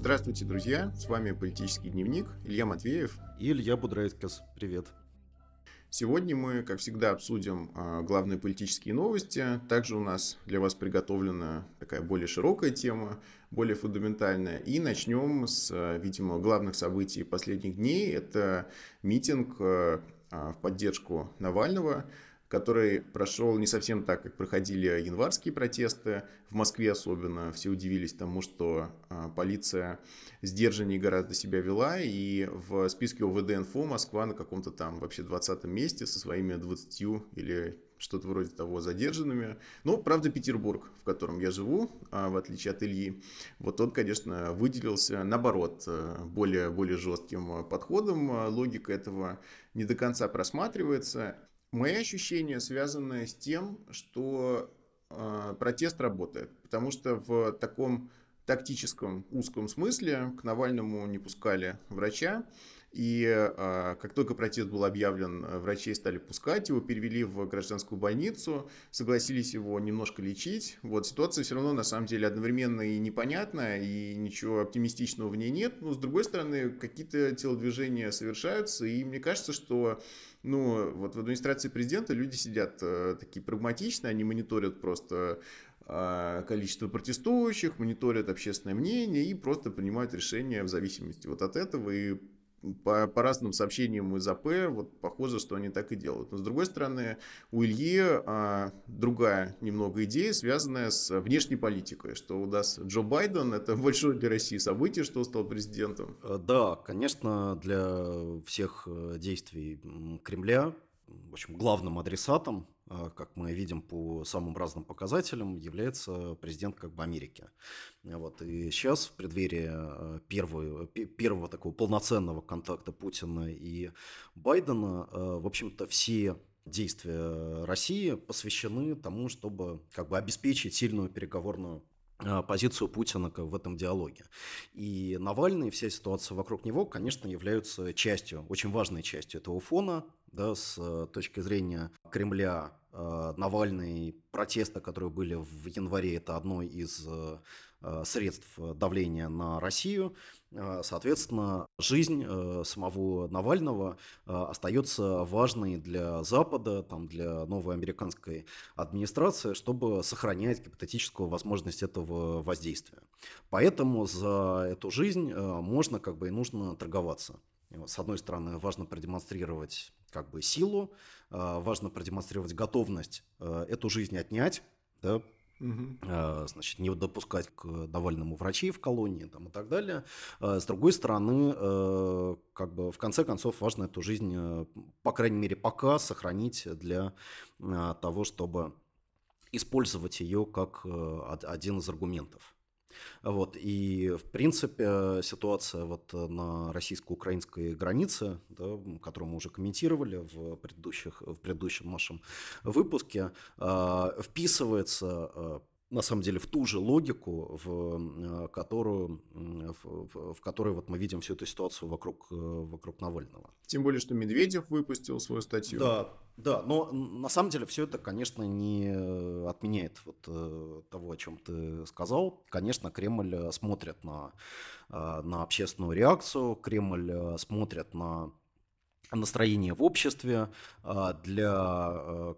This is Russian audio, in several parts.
Здравствуйте, друзья! С вами «Политический дневник» Илья Матвеев и Илья Будрайткас. Привет! Сегодня мы, как всегда, обсудим а, главные политические новости. Также у нас для вас приготовлена такая более широкая тема, более фундаментальная. И начнем с, а, видимо, главных событий последних дней. Это митинг а, в поддержку Навального который прошел не совсем так, как проходили январские протесты, в Москве особенно. Все удивились тому, что а, полиция сдержаннее гораздо себя вела, и в списке ОВД-инфо Москва на каком-то там вообще 20 месте со своими 20 или что-то вроде того задержанными. Но, правда, Петербург, в котором я живу, а, в отличие от Ильи, вот он, конечно, выделился, наоборот, э, более, более жестким подходом. Логика этого не до конца просматривается. Мои ощущения связаны с тем, что э, протест работает, потому что в таком тактическом узком смысле к Навальному не пускали врача, и э, как только протест был объявлен, врачей стали пускать, его перевели в гражданскую больницу, согласились его немножко лечить. Вот ситуация все равно на самом деле одновременно и непонятная, и ничего оптимистичного в ней нет. Но с другой стороны, какие-то телодвижения совершаются, и мне кажется, что ну, вот в администрации президента люди сидят э, такие прагматичные, они мониторят просто э, количество протестующих, мониторят общественное мнение и просто принимают решения в зависимости вот от этого и по, по разным сообщениям из АП, вот похоже, что они так и делают. Но с другой стороны, у Ильи а, другая немного идея, связанная с внешней политикой, что у нас Джо Байден, это большое для России событие, что он стал президентом. Э, да, конечно, для всех э, действий Кремля, в общем, главным адресатом как мы видим по самым разным показателям, является президент как бы Америки. Вот. И сейчас, в преддверии а, первого, первого такого полноценного контакта Путина и Байдена, а, в общем-то, все действия России посвящены тому, чтобы как бы обеспечить сильную переговорную позицию Путина в этом диалоге. И Навальный и вся ситуация вокруг него, конечно, являются частью, очень важной частью этого фона, да, с точки зрения Кремля Навальный, протесты, которые были в январе, это одно из э, э, средств давления на Россию. Соответственно, жизнь самого Навального остается важной для Запада, там, для новой американской администрации, чтобы сохранять гипотетическую возможность этого воздействия. Поэтому за эту жизнь можно как бы и нужно торговаться. С одной стороны, важно продемонстрировать как бы силу, а, важно продемонстрировать готовность а, эту жизнь отнять, да, Угу. Значит, не допускать к Навальному врачей в колонии там, и так далее. С другой стороны, как бы в конце концов важно эту жизнь, по крайней мере, пока сохранить для того, чтобы использовать ее как один из аргументов. Вот, и, в принципе, ситуация вот на российско-украинской границе, да, которую мы уже комментировали в, предыдущих, в предыдущем нашем выпуске, э, вписывается э, на самом деле в ту же логику, в которую, в, в которой вот мы видим всю эту ситуацию вокруг, вокруг Навального. Тем более, что Медведев выпустил свою статью. Да, да, но на самом деле все это, конечно, не отменяет вот э, того, о чем ты сказал. Конечно, Кремль смотрит на, э, на общественную реакцию, Кремль э, смотрит на настроение в обществе. А, для э,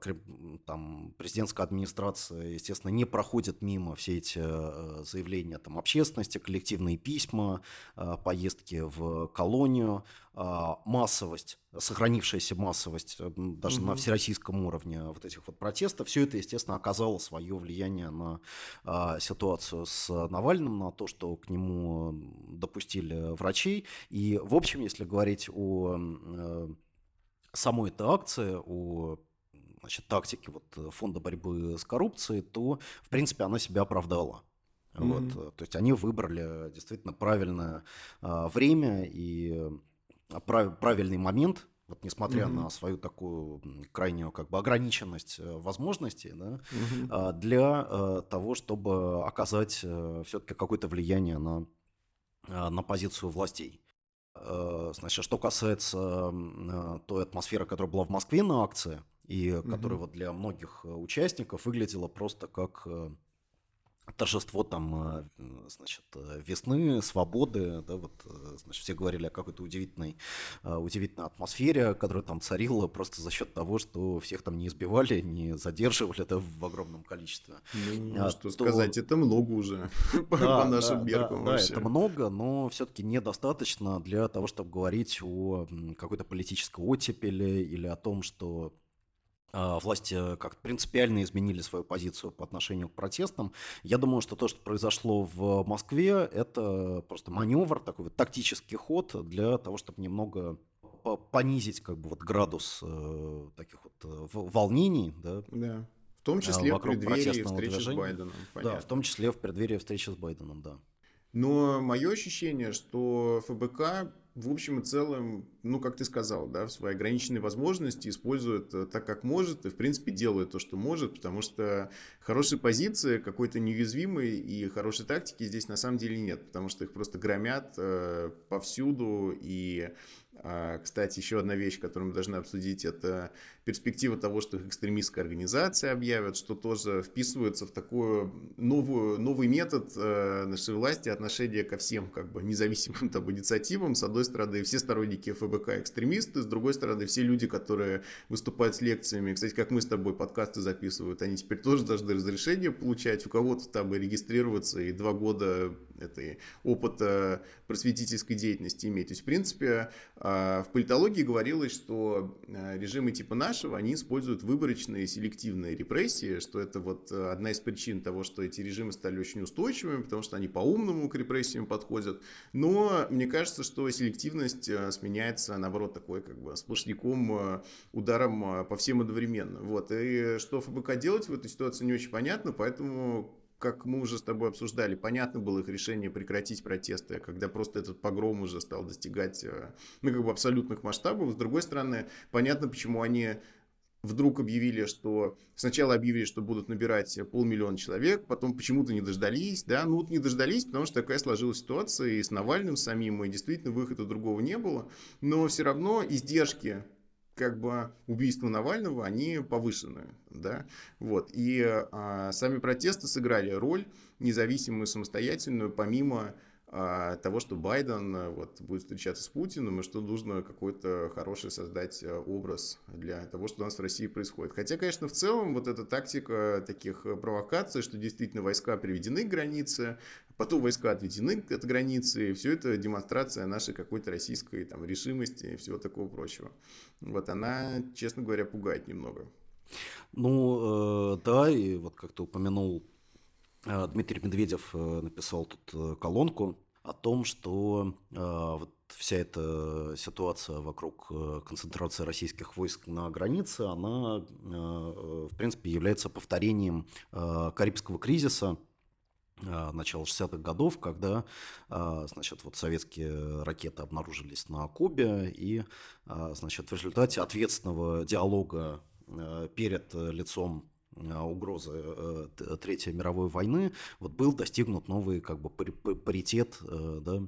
там, президентской администрации, естественно, не проходят мимо все эти э, заявления там, общественности, коллективные письма, э, поездки в колонию, а, массовость, сохранившаяся массовость даже угу. на всероссийском уровне вот этих вот протестов, все это, естественно, оказало свое влияние на а, ситуацию с Навальным, на то, что к нему допустили врачей. И, в общем, если говорить о самой этой акции, о значит, тактике вот фонда борьбы с коррупцией, то, в принципе, она себя оправдала. Mm-hmm. Вот, то есть они выбрали действительно правильное а, время и правильный момент, вот несмотря mm-hmm. на свою такую крайнюю как бы ограниченность э, возможностей, да, mm-hmm. для а, того, чтобы оказать э, все-таки какое-то влияние на, на позицию властей. Э, значит, что касается той атмосферы, которая была в Москве на акции, и mm-hmm. которая вот для многих участников выглядела просто как торжество там, значит, весны, свободы, да, вот, значит, все говорили о какой-то удивительной, удивительной атмосфере, которая там царила просто за счет того, что всех там не избивали, не задерживали, да, в огромном количестве. Ну, а, что то... сказать, это много уже по, да, по нашим да, меркам да, да, это много, но все-таки недостаточно для того, чтобы говорить о какой-то политической оттепели или о том, что власти э, как принципиально изменили свою позицию по отношению к протестам. Я думаю, что то, что произошло в Москве, это просто маневр, такой вот тактический ход для того, чтобы немного понизить как бы вот градус э, таких вот э, волнений, да. Да. В том числе в преддверии встречи движения. с Байденом. Понятно. Да, в том числе в преддверии встречи с Байденом, да. Но мое ощущение, что ФБК в общем и целом, ну, как ты сказал, да, в свои ограниченные возможности использует э, так, как может, и, в принципе, делает то, что может, потому что хорошей позиции, какой-то неуязвимой и хорошей тактики здесь на самом деле нет, потому что их просто громят э, повсюду, и кстати, еще одна вещь, которую мы должны обсудить, это перспектива того, что их экстремистская организация объявят, что тоже вписывается в такой новую, новый метод э, нашей власти отношения ко всем как бы независимым там, инициативам. С одной стороны, все сторонники ФБК экстремисты, с другой стороны, все люди, которые выступают с лекциями. Кстати, как мы с тобой подкасты записывают, они теперь тоже должны разрешение получать, у кого-то там и регистрироваться, и два года этой опыта просветительской деятельности иметь. То есть, в принципе, а, в политологии говорилось, что а, режимы типа нашего, они используют выборочные селективные репрессии, что это вот одна из причин того, что эти режимы стали очень устойчивыми, потому что они по-умному к репрессиям подходят. Но мне кажется, что селективность сменяется, наоборот, такой как бы сплошняком ударом по всем одновременно. Вот. И что ФБК делать в этой ситуации не очень понятно, поэтому как мы уже с тобой обсуждали, понятно было их решение прекратить протесты, когда просто этот погром уже стал достигать э, ну, как бы абсолютных масштабов. С другой стороны, понятно, почему они вдруг объявили, что сначала объявили, что будут набирать полмиллиона человек, потом почему-то не дождались, да, ну вот не дождались, потому что такая сложилась ситуация и с Навальным самим, и действительно выхода другого не было, но все равно издержки как бы убийства Навального, они повышены, да, вот, и а, сами протесты сыграли роль независимую, самостоятельную, помимо того, что Байден э, вот, будет встречаться с Путиным, и что нужно какой-то хороший создать э, образ для того, что у нас в России происходит. Хотя, конечно, в целом вот эта тактика таких э, провокаций, что действительно войска приведены к границе, потом войска отведены от границы, и все это демонстрация нашей какой-то российской там, решимости и всего такого прочего. Вот она, честно говоря, пугает немного. Ну, э, да, и вот как ты упомянул, Дмитрий Медведев написал тут колонку о том, что вот вся эта ситуация вокруг концентрации российских войск на границе, она, в принципе, является повторением Карибского кризиса, начала 60-х годов, когда, значит, вот советские ракеты обнаружились на Кубе, и, значит, в результате ответственного диалога перед лицом угрозы Третьей мировой войны, вот был достигнут новый как бы паритет, да,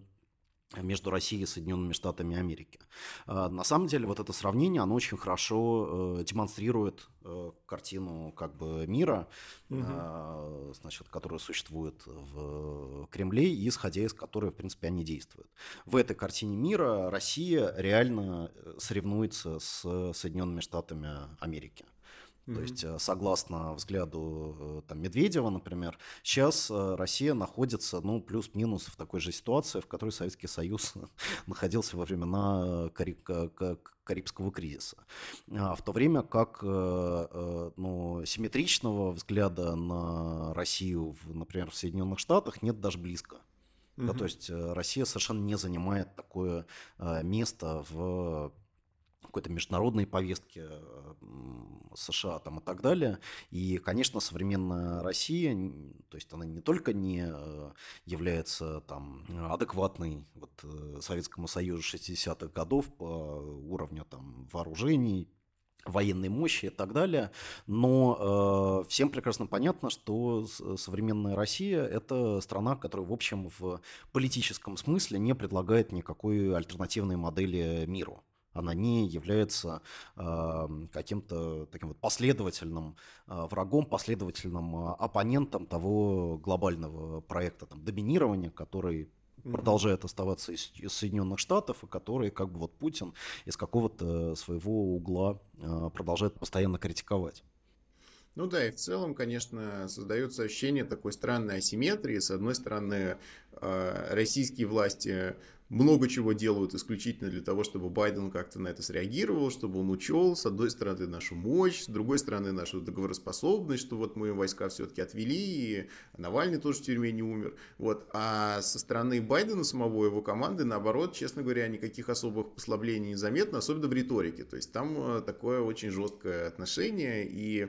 между Россией и Соединенными Штатами Америки. А, на самом деле вот это сравнение, оно очень хорошо э, демонстрирует э, картину как бы мира, угу. значит, которая существует в Кремле и исходя из которой, в принципе, они действуют. В этой картине мира Россия реально э, соревнуется с Соединенными Штатами Америки. Mm-hmm. То есть, э, согласно взгляду э, там, Медведева, например, сейчас э, Россия находится, ну, плюс-минус в такой же ситуации, в которой Советский Союз находился во времена Карибского кризиса. А в то время как ну, симметричного взгляда на Россию, например, в Соединенных Штатах нет даже близко. Mm-hmm. Да, то есть Россия совершенно не занимает такое место в какой-то международной повестки э, США там и так далее. И, конечно, современная Россия, то есть она не только не э, является там адекватной вот, э, Советскому Союзу 60-х годов по уровню там вооружений, военной мощи и так далее. Но э, всем прекрасно понятно, что современная Россия – это страна, которая, в общем, в политическом смысле не предлагает никакой альтернативной модели миру. Она не является э, каким-то таким вот последовательным э, врагом, последовательным э, оппонентом того глобального проекта там, доминирования, который продолжает оставаться из, из Соединенных Штатов, и который как бы вот Путин из какого-то своего угла э, продолжает постоянно критиковать. Ну да, и в целом, конечно, создается ощущение такой странной асимметрии. С одной стороны, российские власти много чего делают исключительно для того, чтобы Байден как-то на это среагировал, чтобы он учел, с одной стороны, нашу мощь, с другой стороны, нашу договороспособность, что вот мы войска все-таки отвели, и Навальный тоже в тюрьме не умер. Вот. А со стороны Байдена самого, его команды, наоборот, честно говоря, никаких особых послаблений не заметно, особенно в риторике. То есть там э, такое очень жесткое отношение, и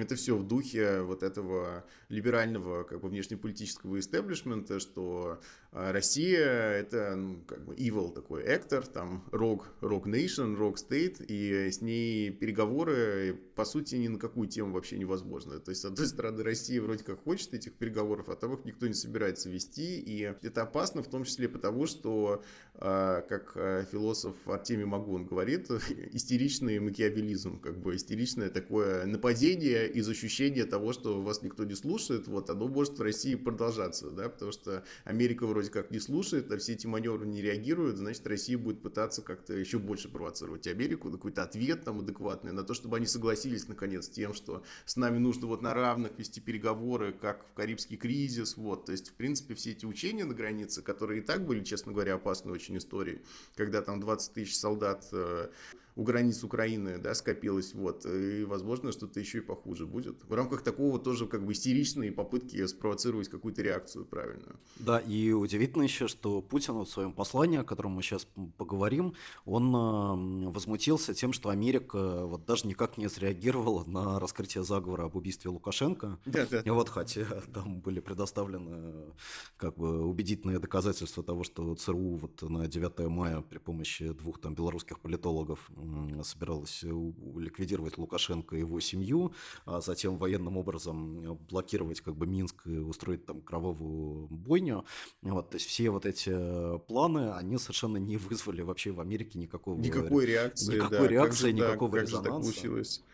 это все в духе вот этого либерального как бы внешнеполитического истеблишмента, что э, Россия это ну, как бы evil такой actor, там rogue, rogue nation, rogue state, и с ней переговоры по сути ни на какую тему вообще невозможно. То есть, с одной стороны, Россия вроде как хочет этих переговоров, а там их никто не собирается вести, и это опасно в том числе потому, что, э, как э, философ Артемий Магун говорит, истеричный макиавелизм, как бы истеричное такое нападение из ощущения того, что вас никто не слушает, вот, оно может в России продолжаться, да, потому что Америка вроде как не слушает, а все эти маневры не реагируют, значит, Россия будет пытаться как-то еще больше провоцировать Америку, на какой-то ответ там адекватный, на то, чтобы они согласились, наконец, с тем, что с нами нужно вот на равных вести переговоры, как в Карибский кризис, вот, то есть, в принципе, все эти учения на границе, которые и так были, честно говоря, опасной очень историей, когда там 20 тысяч солдат э, у границ Украины, да, скопилось, вот, и, возможно, что-то еще и похуже будет. В рамках такого тоже как бы истеричной попытки спровоцировать какую-то реакцию правильную. Да, и удивительно еще, что Путин в своем послании, о котором мы сейчас поговорим, он возмутился тем, что Америка вот даже никак не среагировала на раскрытие заговора об убийстве Лукашенко. Да, да. И вот, хотя там были предоставлены как бы убедительные доказательства того, что ЦРУ вот на 9 мая при помощи двух там белорусских политологов собиралась ликвидировать Лукашенко и его семью, а затем военным образом блокировать как бы Минск и устроить там кровавую бойню. Вот, то есть все вот эти планы, они совершенно не вызвали вообще в Америке никакого... Никакой реакции, Никакой да, реакции, как же, никакого да, как резонанса. Же так получилось?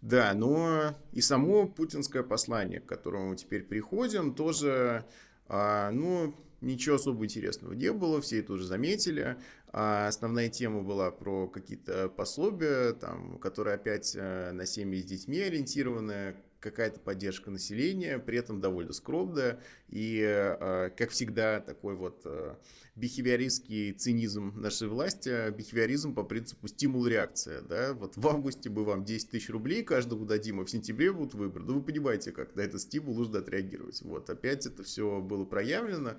Да, но и само путинское послание, к которому мы теперь приходим, тоже, а, ну, ничего особо интересного не было, все это уже заметили. А основная тема была про какие-то пособия, там, которые опять э, на семьи с детьми ориентированы, какая-то поддержка населения, при этом довольно скромная. И, э, как всегда, такой вот э, бихевиористский цинизм нашей власти, бихевиоризм по принципу стимул-реакция. Да? Вот в августе мы вам 10 тысяч рублей каждому дадим, а в сентябре будут выборы. Ну, вы понимаете, как на этот стимул нужно отреагировать. Вот, опять это все было проявлено.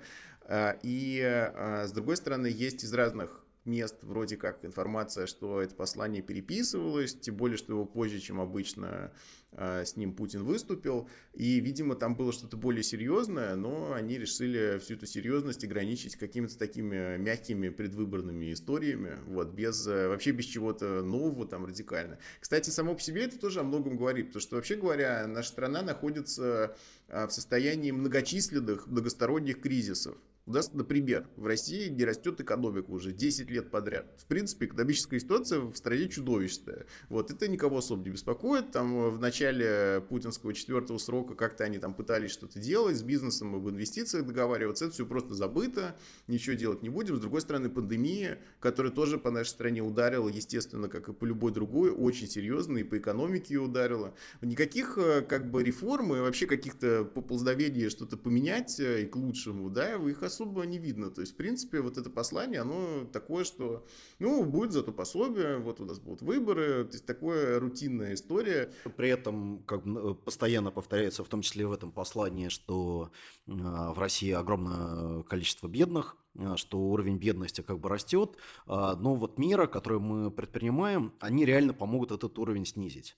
А, и, а, с другой стороны, есть из разных мест вроде как информация, что это послание переписывалось, тем более, что его позже, чем обычно, а, с ним Путин выступил. И, видимо, там было что-то более серьезное, но они решили всю эту серьезность ограничить какими-то такими мягкими предвыборными историями, вот, без, вообще без чего-то нового, там, радикально. Кстати, само по себе это тоже о многом говорит, потому что, вообще говоря, наша страна находится в состоянии многочисленных, многосторонних кризисов. У нас, например, в России не растет экономика уже 10 лет подряд. В принципе, экономическая ситуация в стране чудовищная. Вот, это никого особо не беспокоит. Там в начале путинского четвертого срока как-то они там пытались что-то делать, с бизнесом об инвестициях договариваться. Это все просто забыто, ничего делать не будем. С другой стороны, пандемия, которая тоже по нашей стране ударила, естественно, как и по любой другой, очень серьезно, и по экономике ее ударила. Никаких э, как бы реформ и вообще каких-то поползновений что-то поменять э, и к лучшему, да, их особо не видно. То есть, в принципе, вот это послание, оно такое, что, ну, будет зато пособие, вот у нас будут выборы, то есть, такое рутинная история. При этом как постоянно повторяется, в том числе в этом послании, что в России огромное количество бедных, что уровень бедности как бы растет, но вот меры, которые мы предпринимаем, они реально помогут этот уровень снизить.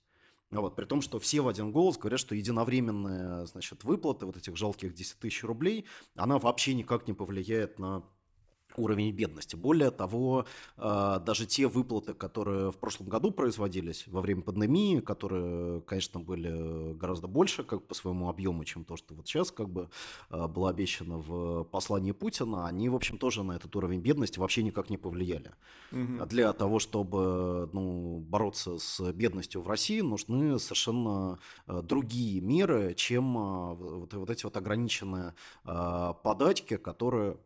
Вот, при том, что все в один голос говорят, что единовременная значит, выплата вот этих жалких 10 тысяч рублей, она вообще никак не повлияет на уровень бедности. Более того, а, даже те выплаты, которые в прошлом году производились во время пандемии, которые, конечно, были гораздо больше как по своему объему, чем то, что вот сейчас как бы а, было обещано в послании Путина, они, в общем, тоже на этот уровень бедности вообще никак не повлияли. Угу. Для того, чтобы ну, бороться с бедностью в России, нужны совершенно а, другие меры, чем вот, вот эти вот ограниченные подачки, которые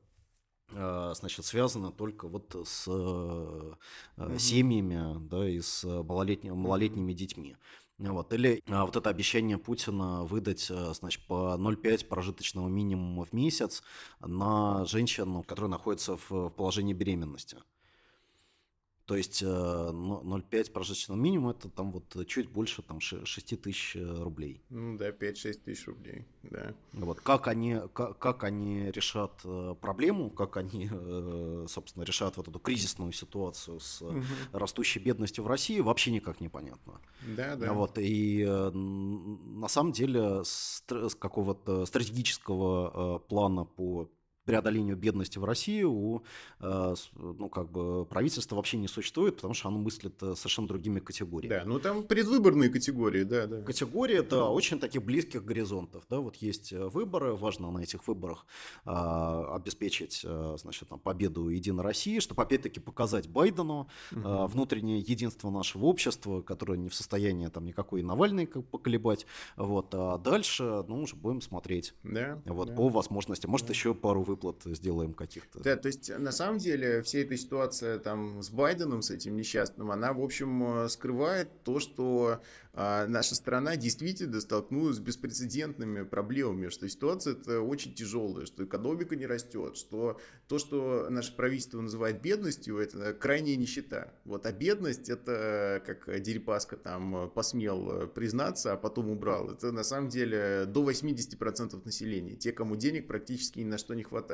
значит, связано только вот с угу. семьями, да, и с малолетними, малолетними детьми. Вот. Или а, вот это обещание Путина выдать, значит, по 0,5 прожиточного минимума в месяц на женщину, которая находится в, в положении беременности. То есть 0,5 прожиточного минимума это там вот чуть больше там 6 тысяч э, рублей. Ну да, 5-6 тысяч рублей, да. Вот как они, как, как они решат э, проблему, как они, э, собственно, решат вот эту кризисную ситуацию с угу. растущей бедностью в России, вообще никак не понятно. Да, да. Вот, и на самом деле с какого-то стратегического плана по преодолению бедности в России у э, ну, как бы правительства вообще не существует, потому что оно мыслит э, совершенно другими категориями. Да, ну там предвыборные категории, да, да. Категории, да, очень таких близких горизонтов. Да, вот есть э, выборы, важно на этих выборах а, обеспечить, значит, там, победу Единой России, чтобы опять-таки показать Байдену угу. внутреннее единство нашего общества, которое не в состоянии там никакой Навальный поколебать. Вот, а дальше, ну, уже будем смотреть. Да. Вот, да. по возможности. Может, да. еще пару выборов выплат сделаем каких-то. Да, то есть на самом деле вся эта ситуация там с Байденом, с этим несчастным, она, в общем, э, скрывает то, что а, наша страна действительно столкнулась с беспрецедентными проблемами, что ситуация это очень тяжелая, что экономика не растет, что то, что наше правительство называет бедностью, это крайняя нищета. Вот, а бедность это, как Дерипаска там посмел признаться, а потом убрал, это на самом деле до 80% населения, те, кому денег практически ни на что не хватает.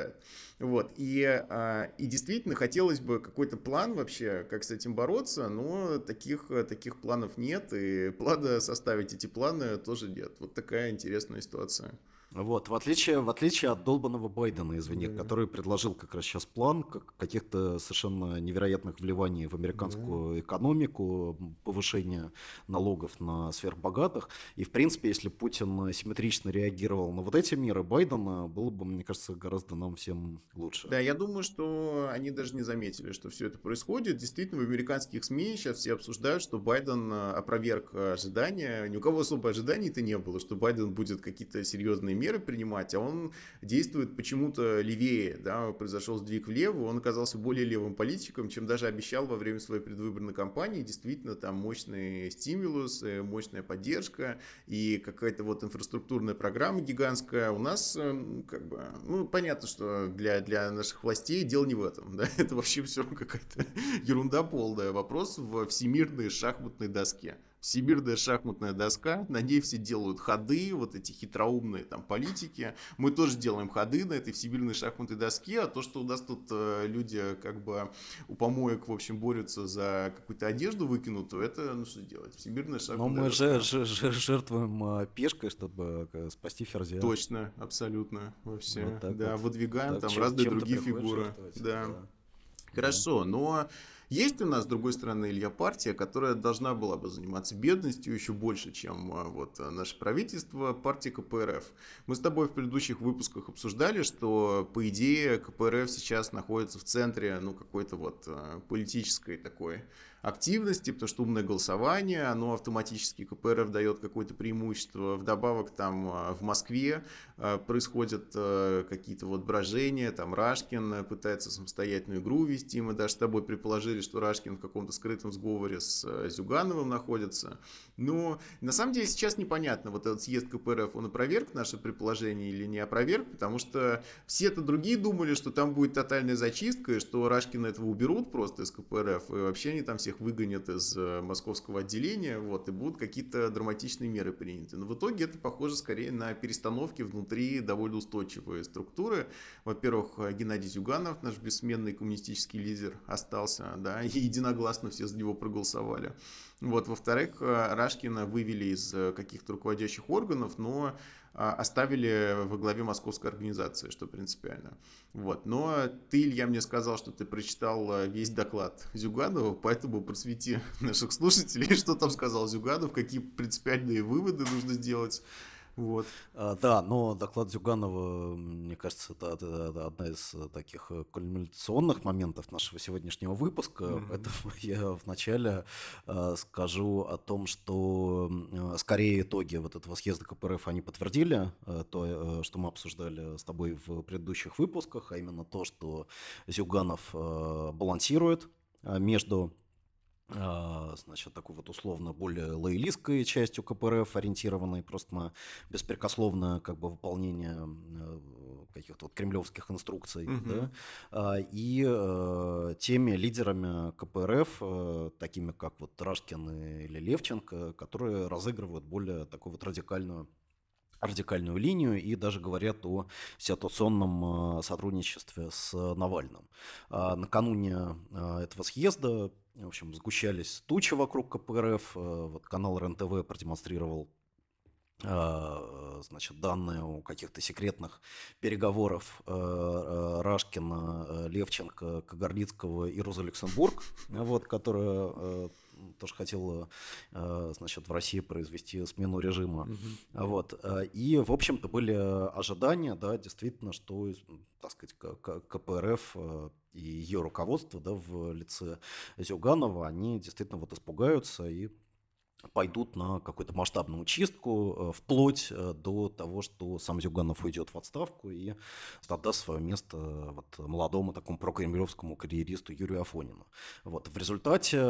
Вот, и, а, и действительно хотелось бы какой-то план вообще, как с этим бороться, но таких, таких планов нет, и план надо составить эти планы, тоже нет. Вот такая интересная ситуация. Вот, в отличие, в отличие от долбанного Байдена, извини, да. который предложил как раз сейчас план как, каких-то совершенно невероятных вливаний в американскую да. экономику, повышение налогов на сверхбогатых. И, в принципе, если Путин симметрично реагировал на вот эти меры Байдена, было бы, мне кажется, гораздо нам всем лучше. Да, я думаю, что они даже не заметили, что все это происходит. Действительно, в американских СМИ сейчас все обсуждают, что Байден опроверг ожидания. Ни у кого особо ожиданий-то не было, что Байден будет какие-то серьезные меры принимать, а он действует почему-то левее, да, произошел сдвиг влево, он оказался более левым политиком, чем даже обещал во время своей предвыборной кампании, действительно там мощный стимулус, э, мощная поддержка и какая-то вот инфраструктурная программа гигантская. У нас эм, как бы, ну, понятно, что для, для наших властей дело не в этом, да, это вообще все какая-то ерунда полная, вопрос в всемирной шахматной доске. Всемирная шахматная доска, на ней все делают ходы, вот эти хитроумные там политики. Мы тоже делаем ходы на этой всемирной шахматной доске, а то, что у нас тут э, люди как бы у помоек, в общем, борются за какую-то одежду выкинутую, это, ну что делать, всемирная шахматная Но мы доска. же, же, жертвуем э, пешкой, чтобы э, спасти ферзя. Точно, абсолютно, вообще. Вот да, вот. выдвигаем так, там чем, разные другие фигуры. Да. да. Хорошо, но есть у нас, с другой стороны, Илья, партия, которая должна была бы заниматься бедностью еще больше, чем а, вот а, наше правительство, партия КПРФ. Мы с тобой в предыдущих выпусках обсуждали, что, по идее, КПРФ сейчас находится в центре, ну, какой-то вот а, политической такой активности, потому что умное голосование, оно автоматически КПРФ дает какое-то преимущество. Вдобавок там в Москве происходят какие-то вот брожения, там Рашкин пытается самостоятельную игру вести, мы даже с тобой предположили, что Рашкин в каком-то скрытом сговоре с э, Зюгановым находится. Но на самом деле сейчас непонятно, вот этот съезд КПРФ, он опроверг наше предположение или не опроверг, потому что все-то другие думали, что там будет тотальная зачистка, и что Рашкина этого уберут просто из КПРФ, и вообще они там всех выгонят из э, московского отделения, вот, и будут какие-то драматичные меры приняты. Но в итоге это похоже скорее на перестановки внутри довольно устойчивой структуры. Во-первых, Геннадий Зюганов, наш бессменный коммунистический лидер, остался, да, и единогласно все за него проголосовали. Вот, во-вторых, Рашкина вывели из каких-то руководящих органов, но оставили во главе московской организации, что принципиально. Вот. Но ты, Илья, мне сказал, что ты прочитал весь доклад Зюганова, поэтому просвети наших слушателей, что там сказал Зюганов, какие принципиальные выводы нужно сделать вот. А, да, но доклад Зюганова, мне кажется, это, это, это одна из таких кульминационных моментов нашего сегодняшнего выпуска. Mm-hmm. Поэтому я вначале э, скажу о том, что э, скорее итоги вот этого съезда КПРФ они подтвердили э, то, э, что мы обсуждали с тобой в предыдущих выпусках, а именно то, что Зюганов э, балансирует между а, значит, такой вот условно более лоялистской частью КПРФ, ориентированной просто на беспрекословное как бы выполнение э, каких-то вот кремлевских инструкций, угу. да, а, и э, теми лидерами КПРФ, э, такими как вот Рашкин или Левченко, которые разыгрывают более такую вот радикальную радикальную линию и даже говорят о ситуационном сотрудничестве с Навальным. А, накануне этого съезда в общем, сгущались тучи вокруг КПРФ. Э, вот канал РЕН-ТВ продемонстрировал э, значит, данные о каких-то секретных переговоров э, Рашкина, Левченко, Кагарлицкого и Роза Люксембург, вот, которая тоже хотела, значит, в России произвести смену режима. Угу. Вот. И, в общем-то, были ожидания, да, действительно, что, так сказать, КПРФ и ее руководство да, в лице Зюганова, они действительно вот испугаются и пойдут на какую-то масштабную чистку, э, вплоть э, до того, что сам Зюганов уйдет в отставку и отдаст свое место э, вот молодому такому прокремлевскому карьеристу Юрию Афонину. Вот. В результате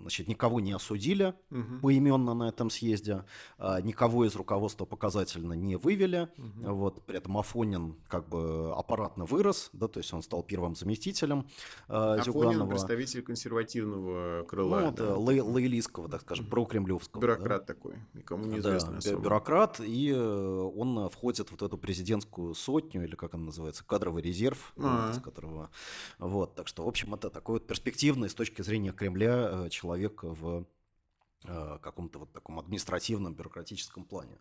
значит, никого не осудили угу. поименно на этом съезде, никого из руководства показательно не вывели. Угу. Вот. При этом Афонин как бы аппаратно вырос, да, то есть он стал первым заместителем Афонин Зюганова. представитель консервативного крыла. Ну, да. лей, популистского, так скажем, прокремлевского. Бюрократ да? такой, никому неизвестный да, бюрократ, и э, он входит в вот эту президентскую сотню, или как она называется, кадровый резерв, а -а -а. которого... Вот, так что, в общем, это такой вот перспективный с точки зрения Кремля э, человек в Э, каком-то вот таком административном, бюрократическом плане.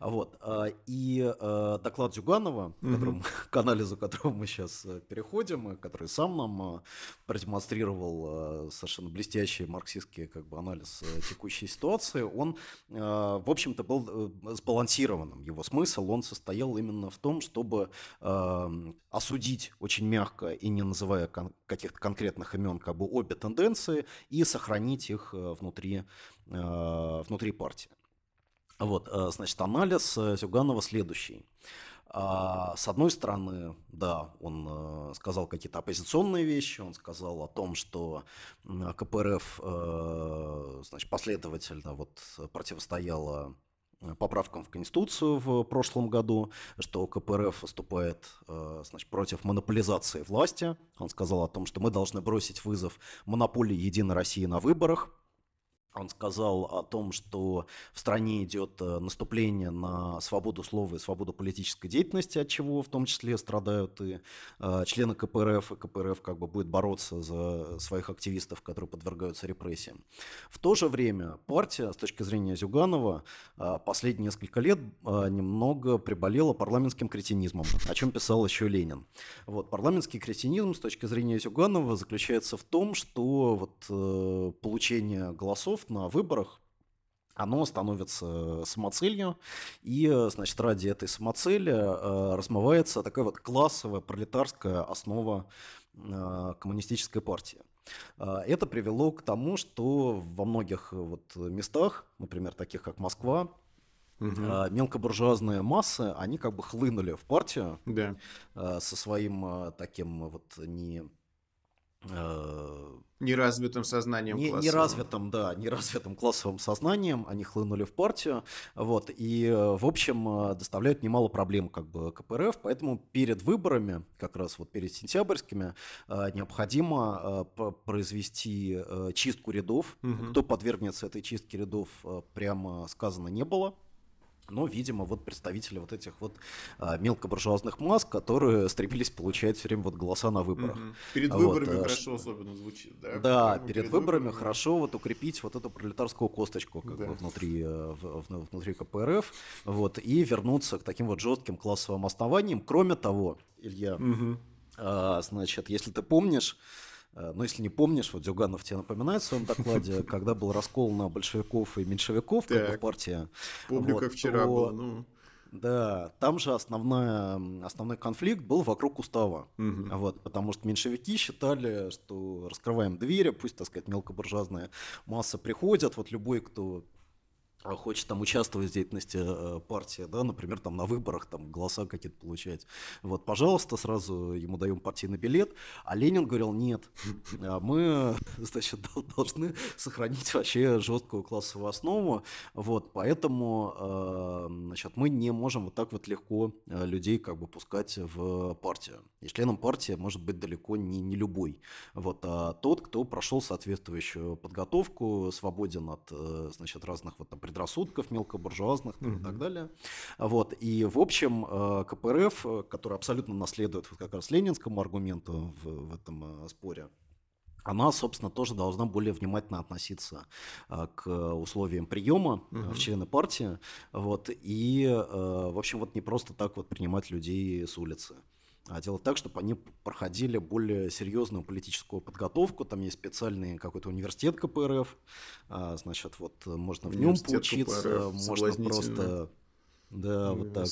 Вот. Э, и э, доклад Зюганова, угу. которым, к анализу которого мы сейчас переходим, который сам нам продемонстрировал совершенно блестящий марксистский как бы, анализ текущей ситуации, он, в общем-то, был сбалансированным. Его смысл, он состоял именно в том, чтобы осудить очень мягко и не называя каких-то конкретных имен как бы обе тенденции и сохранить их внутри Э, внутри партии. Вот, э, значит, анализ э, Зюганова следующий. А, с одной стороны, да, он сказал какие-то оппозиционные вещи, он сказал о том, что КПРФ значит, последовательно вот противостояла поправкам в Конституцию в прошлом году, что КПРФ выступает значит, против монополизации власти. Он сказал о том, что мы должны бросить вызов монополии Единой России на выборах. Он сказал о том, что в стране идет э, наступление на свободу слова и свободу политической деятельности, от чего в том числе страдают и э, члены КПРФ, и КПРФ как бы будет бороться за своих активистов, которые подвергаются репрессиям. В то же время партия, с точки зрения Зюганова, э, последние несколько лет э, немного приболела парламентским кретинизмом, о чем писал еще Ленин. Вот, парламентский кретинизм с точки зрения Зюганова заключается в том, что вот, э, получение голосов на выборах оно становится самоцелью, и, значит, ради этой самоцели э, размывается такая вот классовая пролетарская основа э, коммунистической партии. Э, это привело к тому, что во многих вот местах, например, таких как Москва, Угу. Мелкобуржуазные массы, они как бы хлынули в партию да. со своим таким вот не Э, неразвитым сознанием не, классовым. Неразвитым, да, неразвитым классовым сознанием они хлынули в партию, вот, и, э, в общем, э, доставляют немало проблем как бы КПРФ, поэтому перед выборами, как раз вот перед сентябрьскими, необходимо произвести чистку рядов. Угу. Кто подвергнется этой чистке рядов, прямо сказано не было. Но, видимо, вот представители вот этих вот а, мелкобуржуазных масс, которые стремились получать все время вот голоса на выборах. Угу. Перед выборами вот, хорошо особенно звучит, да? Да, перед, перед выборами, выборами хорошо вот укрепить вот эту пролетарскую косточку как да. бы внутри, э, в, внутри КПРФ, вот, и вернуться к таким вот жестким классовым основаниям. Кроме того, Илья, угу. а, значит, если ты помнишь, но если не помнишь, вот Зюганов тебе напоминает в своем докладе, когда был раскол на большевиков и меньшевиков, как бы партия. Помню, вот, как вчера то, было. Ну... Да, там же основная, основной конфликт был вокруг устава. Угу. Вот, потому что меньшевики считали, что раскрываем двери, пусть, так сказать, мелкобуржуазная масса приходит, вот любой, кто хочет там участвовать в деятельности э, партии, да, например, там на выборах там голоса какие-то получать. Вот, пожалуйста, сразу ему даем партийный билет. А Ленин говорил, нет, а мы, значит, должны сохранить вообще жесткую классовую основу. Вот, поэтому, э, значит, мы не можем вот так вот легко э, людей как бы пускать в партию. И членом партии может быть далеко не, не любой. Вот, а тот, кто прошел соответствующую подготовку, свободен от, значит, разных вот там предрассудков мелкобуржуазных mm-hmm. и так далее. Вот. И, в общем, э, КПРФ, э, который абсолютно наследует вот как раз ленинскому аргументу в, в этом э, споре, она, собственно, тоже должна более внимательно относиться к условиям приема uh-huh. в члены партии, вот, и, в общем, вот не просто так вот принимать людей с улицы а делать так, чтобы они проходили более серьезную политическую подготовку. Там есть специальный какой-то университет КПРФ, а, значит, вот можно в нем поучиться, КПРФ, можно просто да, вот так.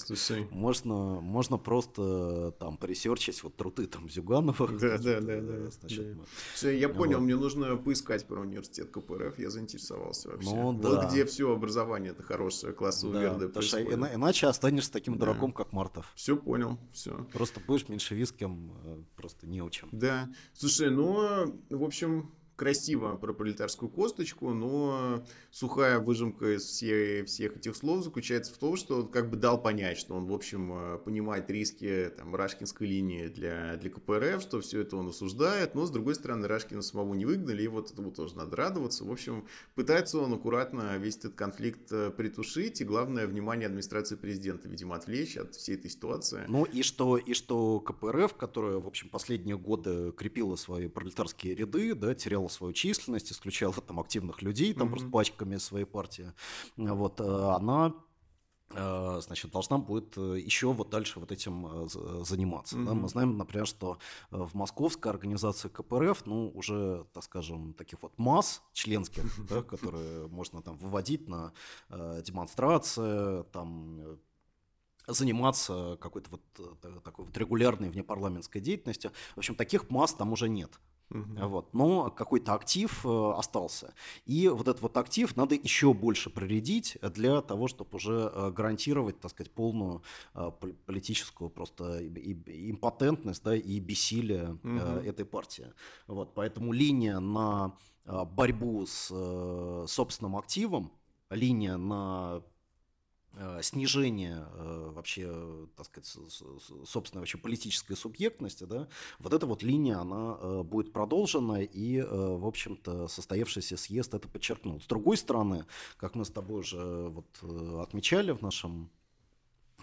Можно, можно просто там поресерчить вот труды там Зюганова. Да, да, да, да. Значит, да. Все, я понял, вот. мне нужно поискать про университет КПРФ, я заинтересовался вообще. Ну, вот да. где все образование это хорошее, классовое да, происходит. Ина- иначе останешься таким дураком, как Мартов. Все понял, все. Просто будешь меньшевистским, э, просто не учим. Да. Слушай, ну, в общем, красиво про пролетарскую косточку, но сухая выжимка из всей, всех этих слов заключается в том, что он как бы дал понять, что он, в общем, э, понимает риски там, Рашкинской линии для, для КПРФ, что все это он осуждает, но, с другой стороны, Рашкина самого не выгнали, и вот этому тоже надо радоваться. В общем, пытается он аккуратно весь этот конфликт э, притушить, и главное, внимание администрации президента, видимо, отвлечь от всей этой ситуации. Ну и что, и что КПРФ, которая, в общем, последние годы крепила свои пролетарские ряды, да, теряла снижала свою численность, исключала там активных людей, там mm-hmm. просто пачками своей партии, вот, э, она э, значит, должна будет э, еще вот дальше вот этим заниматься. Mm-hmm. Да? Мы знаем, например, что в московской организации КПРФ, ну, уже, так скажем, таких вот масс членских, да, которые можно там выводить на демонстрации, там заниматься какой-то вот такой вот регулярной внепарламентской деятельностью. В общем, таких масс там уже нет. Угу. Вот. Но какой-то актив э, остался. И вот этот вот актив надо еще больше проредить для того, чтобы уже э, гарантировать, так сказать, полную э, политическую просто импотентность да, и бессилие угу. этой партии. Вот. Поэтому линия на борьбу с собственным активом, линия на снижение э, вообще, так сказать, собственной вообще политической субъектности, да, вот эта вот линия, она э, будет продолжена, и, в общем-то, состоявшийся съезд это подчеркнул. С другой стороны, как мы с тобой уже вот отмечали в нашем Э,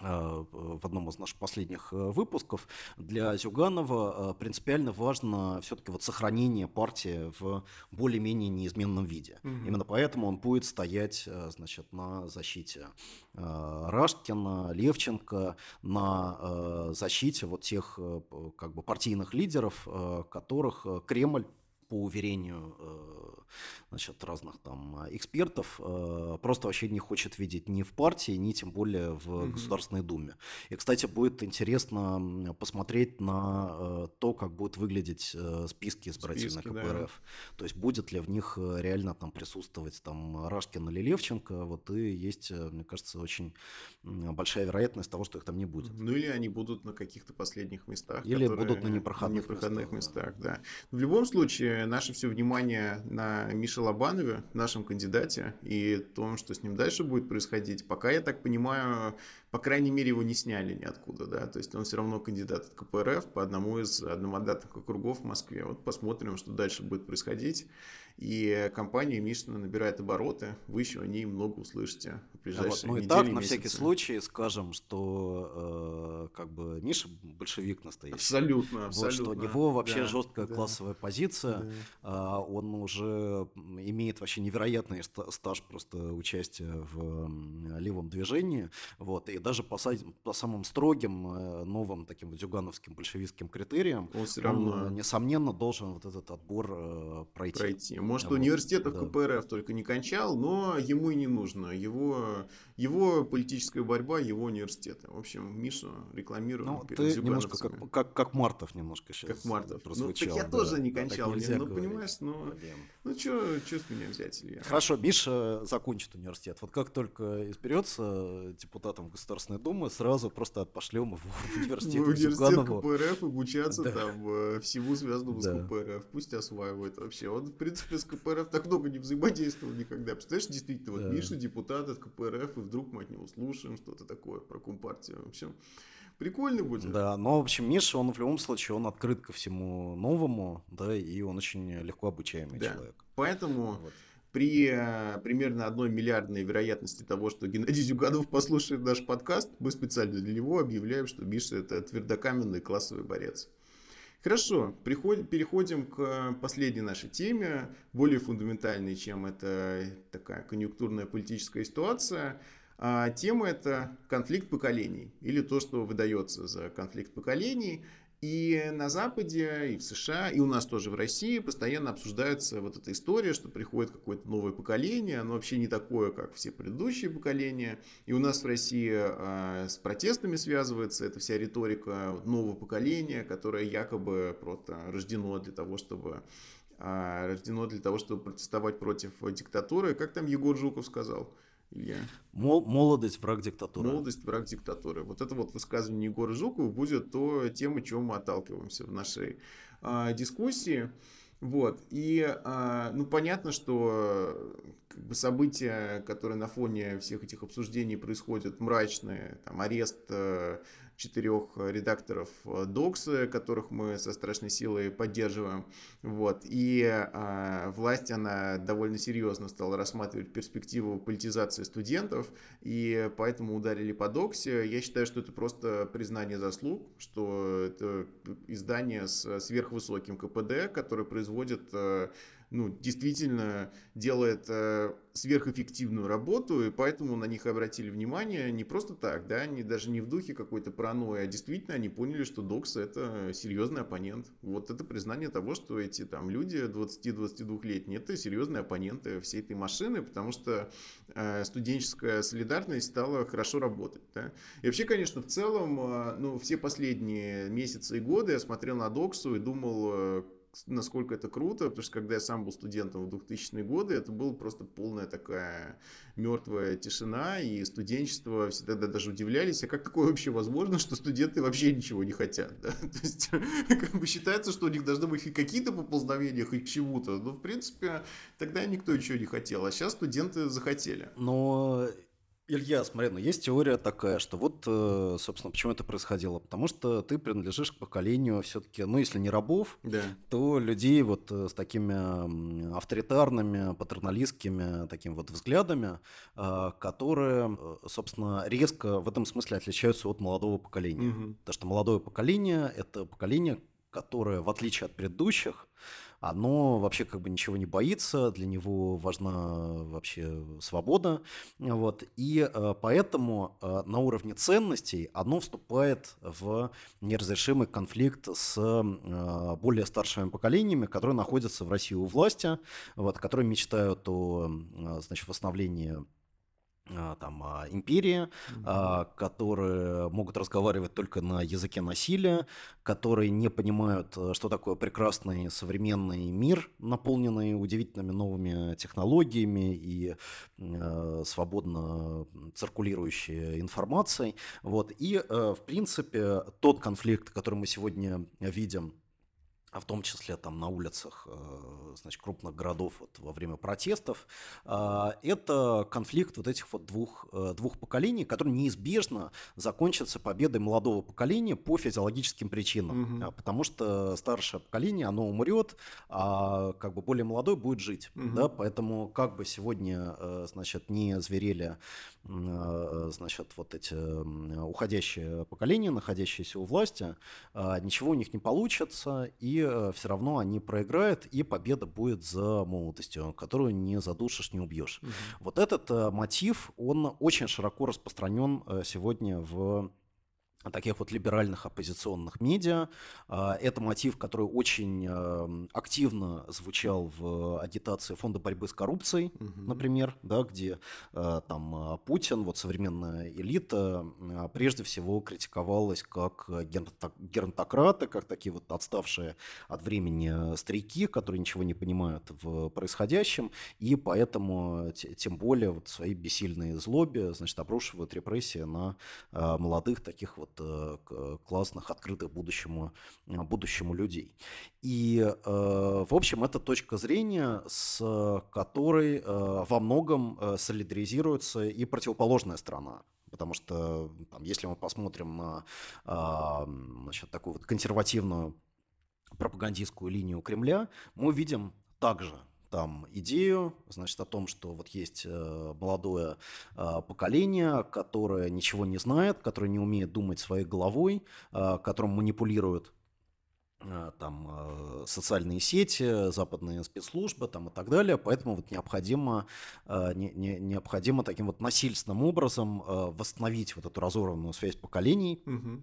в одном из наших последних э, выпусков, для Зюганова э, принципиально важно все-таки вот сохранение партии в более-менее неизменном виде. Угу. Именно поэтому он будет стоять значит, на защите Рашкина, Левченко, на защите вот тех как бы партийных лидеров, которых Кремль по уверению э, значит, разных там экспертов, э, просто вообще не хочет видеть ни в партии, ни тем более в mm-hmm. Государственной Думе. И, кстати, будет интересно посмотреть на э, то, как будут выглядеть списки избирателей на КПРФ. Да. То есть будет ли в них реально там присутствовать там Рашкин или Левченко, вот и есть, мне кажется, очень большая вероятность того, что их там не будет. Ну или они будут на каких-то последних местах. Или будут на непроходных, непроходных местах. местах да. В любом случае, случае наше все внимание на Мише Лобанове, нашем кандидате, и том, что с ним дальше будет происходить. Пока, я так понимаю, по крайней мере, его не сняли ниоткуда, да, то есть он все равно кандидат от КПРФ по одному из одномандатных округов в Москве. Вот посмотрим, что дальше будет происходить. И компания Мишина набирает обороты, вы еще о ней много услышите в ближайшие вот, ну недели, и так, месяцы. на всякий случай скажем, что э, как бы Миша большевик настоящий. Абсолютно, абсолютно. Вот, что у него вообще да, жесткая да, классовая позиция, да. э, он уже имеет вообще невероятный стаж просто участия в левом движении, вот, и даже по, по самым строгим э, новым таким вот зюгановским большевистским критериям, он, все равно... он, э, несомненно, должен вот этот отбор э, пройти. пройти. Может, вот, университетов да. КПРФ только не кончал, но ему и не нужно. Его, его политическая борьба, его университеты. В общем, Мишу рекламируем ну, ты немножко как, как, как Мартов немножко сейчас Как Мартов. Ну, так я да. тоже не кончал. Так ну, понимаешь, ну, ну что с меня взять, Илья? Хорошо, Миша закончит университет. Вот как только изберется депутатом Государственной Думы, сразу просто отпошлем его в университет. В университет КПРФ обучаться там всему связанному с КПРФ. Пусть осваивает вообще. Он, в принципе, с КПРФ так много не взаимодействовал никогда. Представляешь, действительно, вот Миша депутат от КПРФ, и вдруг мы от него слушаем что-то такое про Компартию. В общем, прикольно будет. Да, но, в общем, Миша, он в любом случае, он открыт ко всему новому, да, и он очень легко обучаемый да. человек. Поэтому вот. При э, примерно одной миллиардной вероятности того, что Геннадий Зюганов послушает наш подкаст, мы специально для него объявляем, что Миша это твердокаменный классовый борец. Хорошо, приходим, переходим к последней нашей теме, более фундаментальной, чем это такая конъюнктурная политическая ситуация. А тема это конфликт поколений, или то, что выдается за конфликт поколений. И на Западе, и в США, и у нас тоже в России постоянно обсуждается вот эта история, что приходит какое-то новое поколение, оно вообще не такое, как все предыдущие поколения. И у нас в России э, с протестами связывается эта вся риторика нового поколения, которое якобы просто рождено для того, чтобы э, рождено для того, чтобы протестовать против диктатуры. Как там Егор Жуков сказал? Илья. Мол, молодость, враг диктатуры. Молодость, враг диктатуры. Вот это вот высказывание Егора Жукова будет то тема, чем мы отталкиваемся в нашей э, дискуссии. Вот. И, э, ну, понятно, что как бы, события, которые на фоне всех этих обсуждений происходят, мрачные, там, арест э, четырех редакторов Доксы, которых мы со страшной силой поддерживаем. Вот. И э, власть, она довольно серьезно стала рассматривать перспективу политизации студентов, и поэтому ударили по Доксе. Я считаю, что это просто признание заслуг, что это издание с сверхвысоким КПД, которое производит э, ну, действительно делает э, сверхэффективную работу, и поэтому на них обратили внимание не просто так, да, не, даже не в духе какой-то паранойи, а действительно они поняли, что Докс это серьезный оппонент. Вот это признание того, что эти там люди 20-22-летние, это серьезные оппоненты всей этой машины, потому что э, студенческая солидарность стала хорошо работать, да. И вообще, конечно, в целом, э, ну, все последние месяцы и годы я смотрел на Доксу и думал, э, насколько это круто, потому что когда я сам был студентом в 2000-е годы, это была просто полная такая мертвая тишина, и студенчество всегда даже удивлялись, а как такое вообще возможно, что студенты вообще ничего не хотят, да? То есть, как бы считается, что у них должны быть какие-то поползновения хоть к чему-то, но, в принципе, тогда никто ничего не хотел, а сейчас студенты захотели. Но Илья, смотри, ну есть теория такая, что вот, э, собственно, почему это происходило. Потому что ты принадлежишь к поколению все-таки, ну, если не рабов, да. то людей вот э, с такими авторитарными, патерналистскими такими вот взглядами, э, которые, собственно, резко в этом смысле отличаются от молодого поколения. Угу. Потому что молодое поколение – это поколение, которое, в отличие от предыдущих, оно вообще как бы ничего не боится, для него важна вообще свобода. Вот. И э, поэтому э, на уровне ценностей оно вступает в неразрешимый конфликт с э, более старшими поколениями, которые находятся в России у власти, вот, которые мечтают о значит, восстановлении там а, империи, mm-hmm. которые могут разговаривать только на языке насилия, которые не понимают, что такое прекрасный современный мир, наполненный удивительными новыми технологиями и э, свободно циркулирующей информацией. Вот. И, э, в принципе, тот конфликт, который мы сегодня видим а в том числе там на улицах э, значит, крупных городов вот, во время протестов, а, это конфликт вот этих вот двух, э, двух поколений, который неизбежно закончится победой молодого поколения по физиологическим причинам, угу. потому что старшее поколение, оно умрет, а как бы более молодой будет жить, угу. да, поэтому как бы сегодня, э, значит, не зверели значит, вот эти уходящие поколения, находящиеся у власти, а, ничего у них не получится, и Э, все равно они проиграют, и победа будет за молодостью, которую не задушишь, не убьешь. Угу. Вот этот э, мотив, он очень широко распространен э, сегодня в таких вот либеральных оппозиционных медиа. А, это мотив, который очень эм, активно звучал в агитации Фонда борьбы с коррупцией, угу. например, да, где э, там э, Путин, вот современная элита, э, прежде всего критиковалась как геронтократы, как такие вот отставшие от времени старики, которые ничего не понимают в происходящем, и поэтому тем более вот свои бессильные злобе, значит, обрушивают репрессии на молодых таких вот Э, классных, открытых будущему, э, будущему людей. И, э, в общем, это точка зрения, с которой во многом солидаризируется и противоположная страна. Потому что там, если мы посмотрим на а, значит, такую вот консервативную пропагандистскую линию Кремля, мы видим также там идею, значит, о том, что вот есть э, молодое э, поколение, которое ничего не знает, которое не умеет думать своей головой, э, которым манипулируют там социальные сети, западные спецслужбы там и так далее, поэтому вот необходимо, не, не, необходимо таким вот насильственным образом восстановить вот эту разорванную связь поколений, угу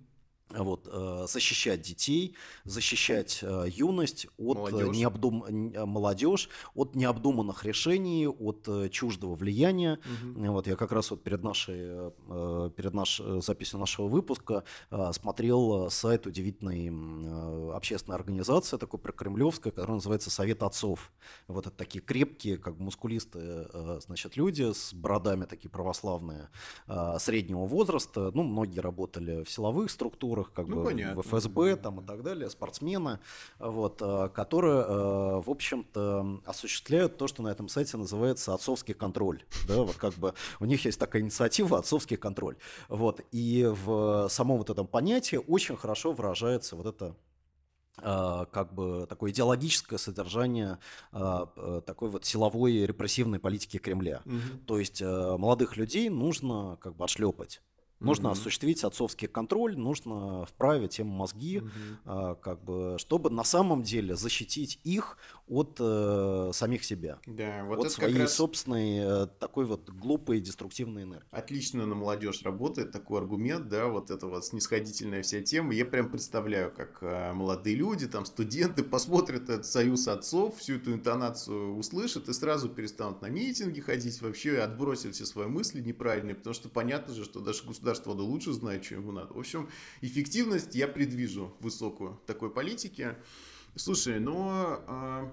вот, э, защищать детей, защищать э, юность от молодежь. Необдум... молодежь от необдуманных решений, от чуждого влияния. Угу. Вот я как раз вот перед нашей перед наш... записью нашего выпуска смотрел сайт удивительной общественной организации, такой прокремлевской, которая называется Совет отцов. Вот это такие крепкие, как мускулистые, значит, люди с бородами такие православные среднего возраста. Ну, многие работали в силовых структурах структурах, как ну, бы понятно. в ФСБ там, и так далее, спортсмены, вот, э, которые, э, в общем-то, осуществляют то, что на этом сайте называется отцовский контроль. Да, вот как бы у них есть такая инициатива отцовский контроль. Вот, и в самом вот этом понятии очень хорошо выражается вот это э, как бы такое идеологическое содержание такой вот силовой репрессивной политики Кремля. Угу. То есть молодых людей нужно как бы отшлепать. Нужно угу. осуществить отцовский контроль, нужно вправить им мозги, угу. а, как бы, чтобы на самом деле защитить их от э, самих себя. Да, вот от это своей раз... собственной э, такой вот глупой деструктивной энергии. Отлично на молодежь работает такой аргумент, да, вот эта вот снисходительная вся тема. Я прям представляю, как э, молодые люди, там студенты посмотрят этот союз отцов, всю эту интонацию услышат и сразу перестанут на митинги ходить, вообще отбросят все свои мысли неправильные, потому что понятно же, что даже государство да лучше знает, что ему надо. В общем, эффективность я предвижу высокую такой политики. Слушай, но э,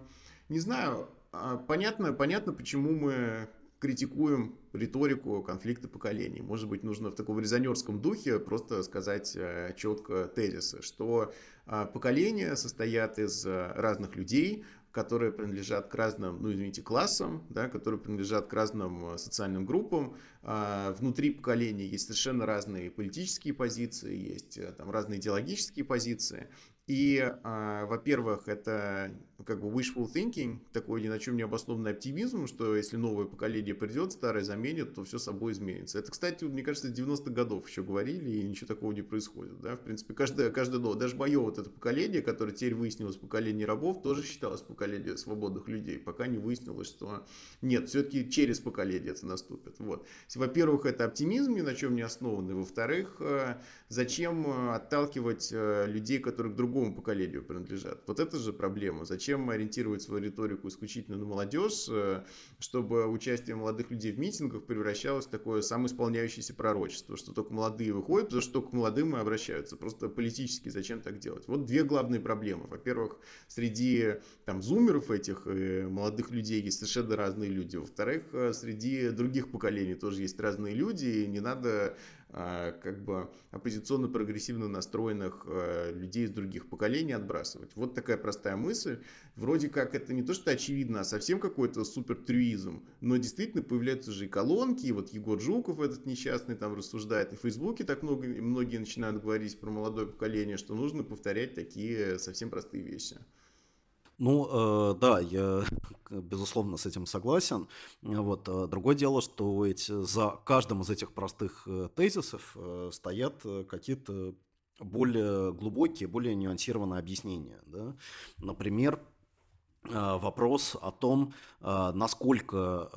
не знаю, э, понятно, понятно, почему мы критикуем риторику конфликта поколений. Может быть, нужно в таком резонерском духе просто сказать э, четко тезисы, что э, поколения состоят из э, разных людей, которые принадлежат к разным, ну извините, классам, да, которые принадлежат к разным э, социальным группам. А, внутри поколения есть совершенно разные политические позиции, есть э, там разные идеологические позиции. И, а, во-первых, это как бы wishful thinking, такой ни на чем не обоснованный оптимизм, что если новое поколение придет, старое заменит, то все собой изменится. Это, кстати, мне кажется, с 90-х годов еще говорили, и ничего такого не происходит. Да? В принципе, каждое, каждое новое, даже мое вот это поколение, которое теперь выяснилось поколение рабов, тоже считалось поколением свободных людей, пока не выяснилось, что нет, все-таки через поколение это наступит. Вот. Во-первых, это оптимизм, ни на чем не основанный. Во-вторых, э, зачем э, отталкивать э, людей, которые к другому поколению принадлежат? Вот это же проблема. Зачем ориентировать свою риторику исключительно на молодежь, э, чтобы участие молодых людей в митингах превращалось в такое самоисполняющееся пророчество, что только молодые выходят, потому что только к молодым и обращаются. Просто политически зачем так делать? Вот две главные проблемы. Во-первых, среди там зумеров этих э, молодых людей есть совершенно разные люди. Во-вторых, э, среди других поколений тоже есть разные люди, и не надо как бы оппозиционно-прогрессивно настроенных а, людей из других поколений отбрасывать. Вот такая простая мысль. Вроде как это не то, что очевидно, а совсем какой-то супер трюизм. Но действительно появляются же и колонки, и вот Егор Жуков этот несчастный там рассуждает, и в Фейсбуке так много, многие начинают говорить про молодое поколение, что нужно повторять такие совсем простые вещи. Ну, э, да, я, безусловно, с этим согласен. Вот. Э, другое дело, что эти, за каждым из этих простых э, тезисов э, стоят э, какие-то более глубокие, более нюансированные объяснения. Да? Например, вопрос о том, насколько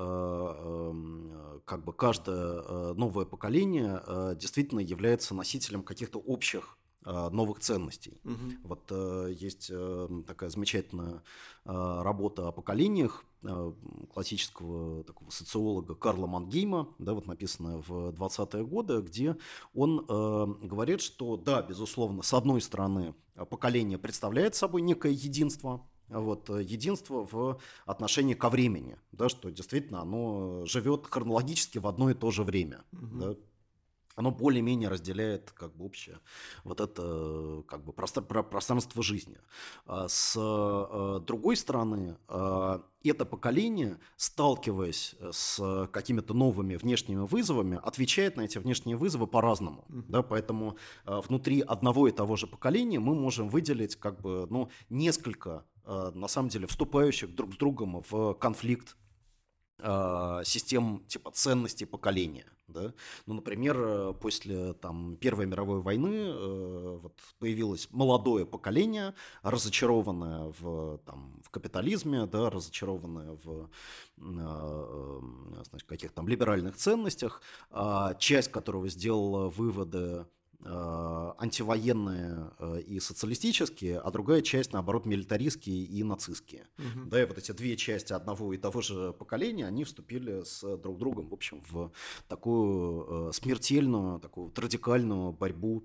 как бы каждое новое поколение действительно является носителем каких-то общих новых ценностей. Угу. Вот э, есть э, такая замечательная э, работа о поколениях э, классического такого социолога Карла Мангейма, да, вот написанная в 20-е годы, где он э, говорит, что да, безусловно, с одной стороны, поколение представляет собой некое единство, вот, единство в отношении ко времени, да, что действительно оно живет хронологически в одно и то же время. Угу. Да, оно более-менее разделяет как бы общее вот это как бы пространство жизни. А с э, другой стороны, а, это поколение, сталкиваясь с какими-то новыми внешними вызовами, отвечает на эти внешние вызовы по-разному. Mm-hmm. Да, поэтому а, внутри одного и того же поколения мы можем выделить как бы ну, несколько на самом деле вступающих друг с другом в конфликт систем типа ценностей поколения. Да? Ну, например, э, после там, Первой мировой войны э, вот, появилось молодое поколение, разочарованное в, там, в капитализме, да, разочарованное в э, значит, каких-то там либеральных ценностях, э, часть которого сделала выводы Э, антивоенные э, и социалистические, а другая часть, наоборот, милитаристские и нацистские. Угу. Да, и вот эти две части одного и того же поколения, они вступили с друг другом, в общем, в такую э, смертельную, такую радикальную борьбу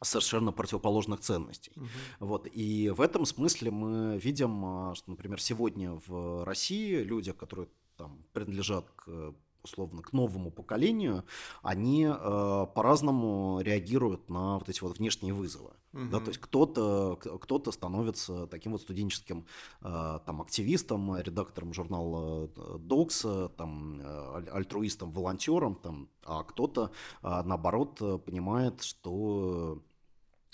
совершенно противоположных ценностей. Угу. Вот. И в этом смысле мы видим, что, например, сегодня в России люди, которые там принадлежат к условно к новому поколению, они э, по-разному реагируют на вот эти вот внешние вызовы. Угу. Да, то есть кто-то кто становится таким вот студенческим э, там активистом, редактором журнала Докс, там э, альтруистом, волонтером, там, а кто-то э, наоборот понимает, что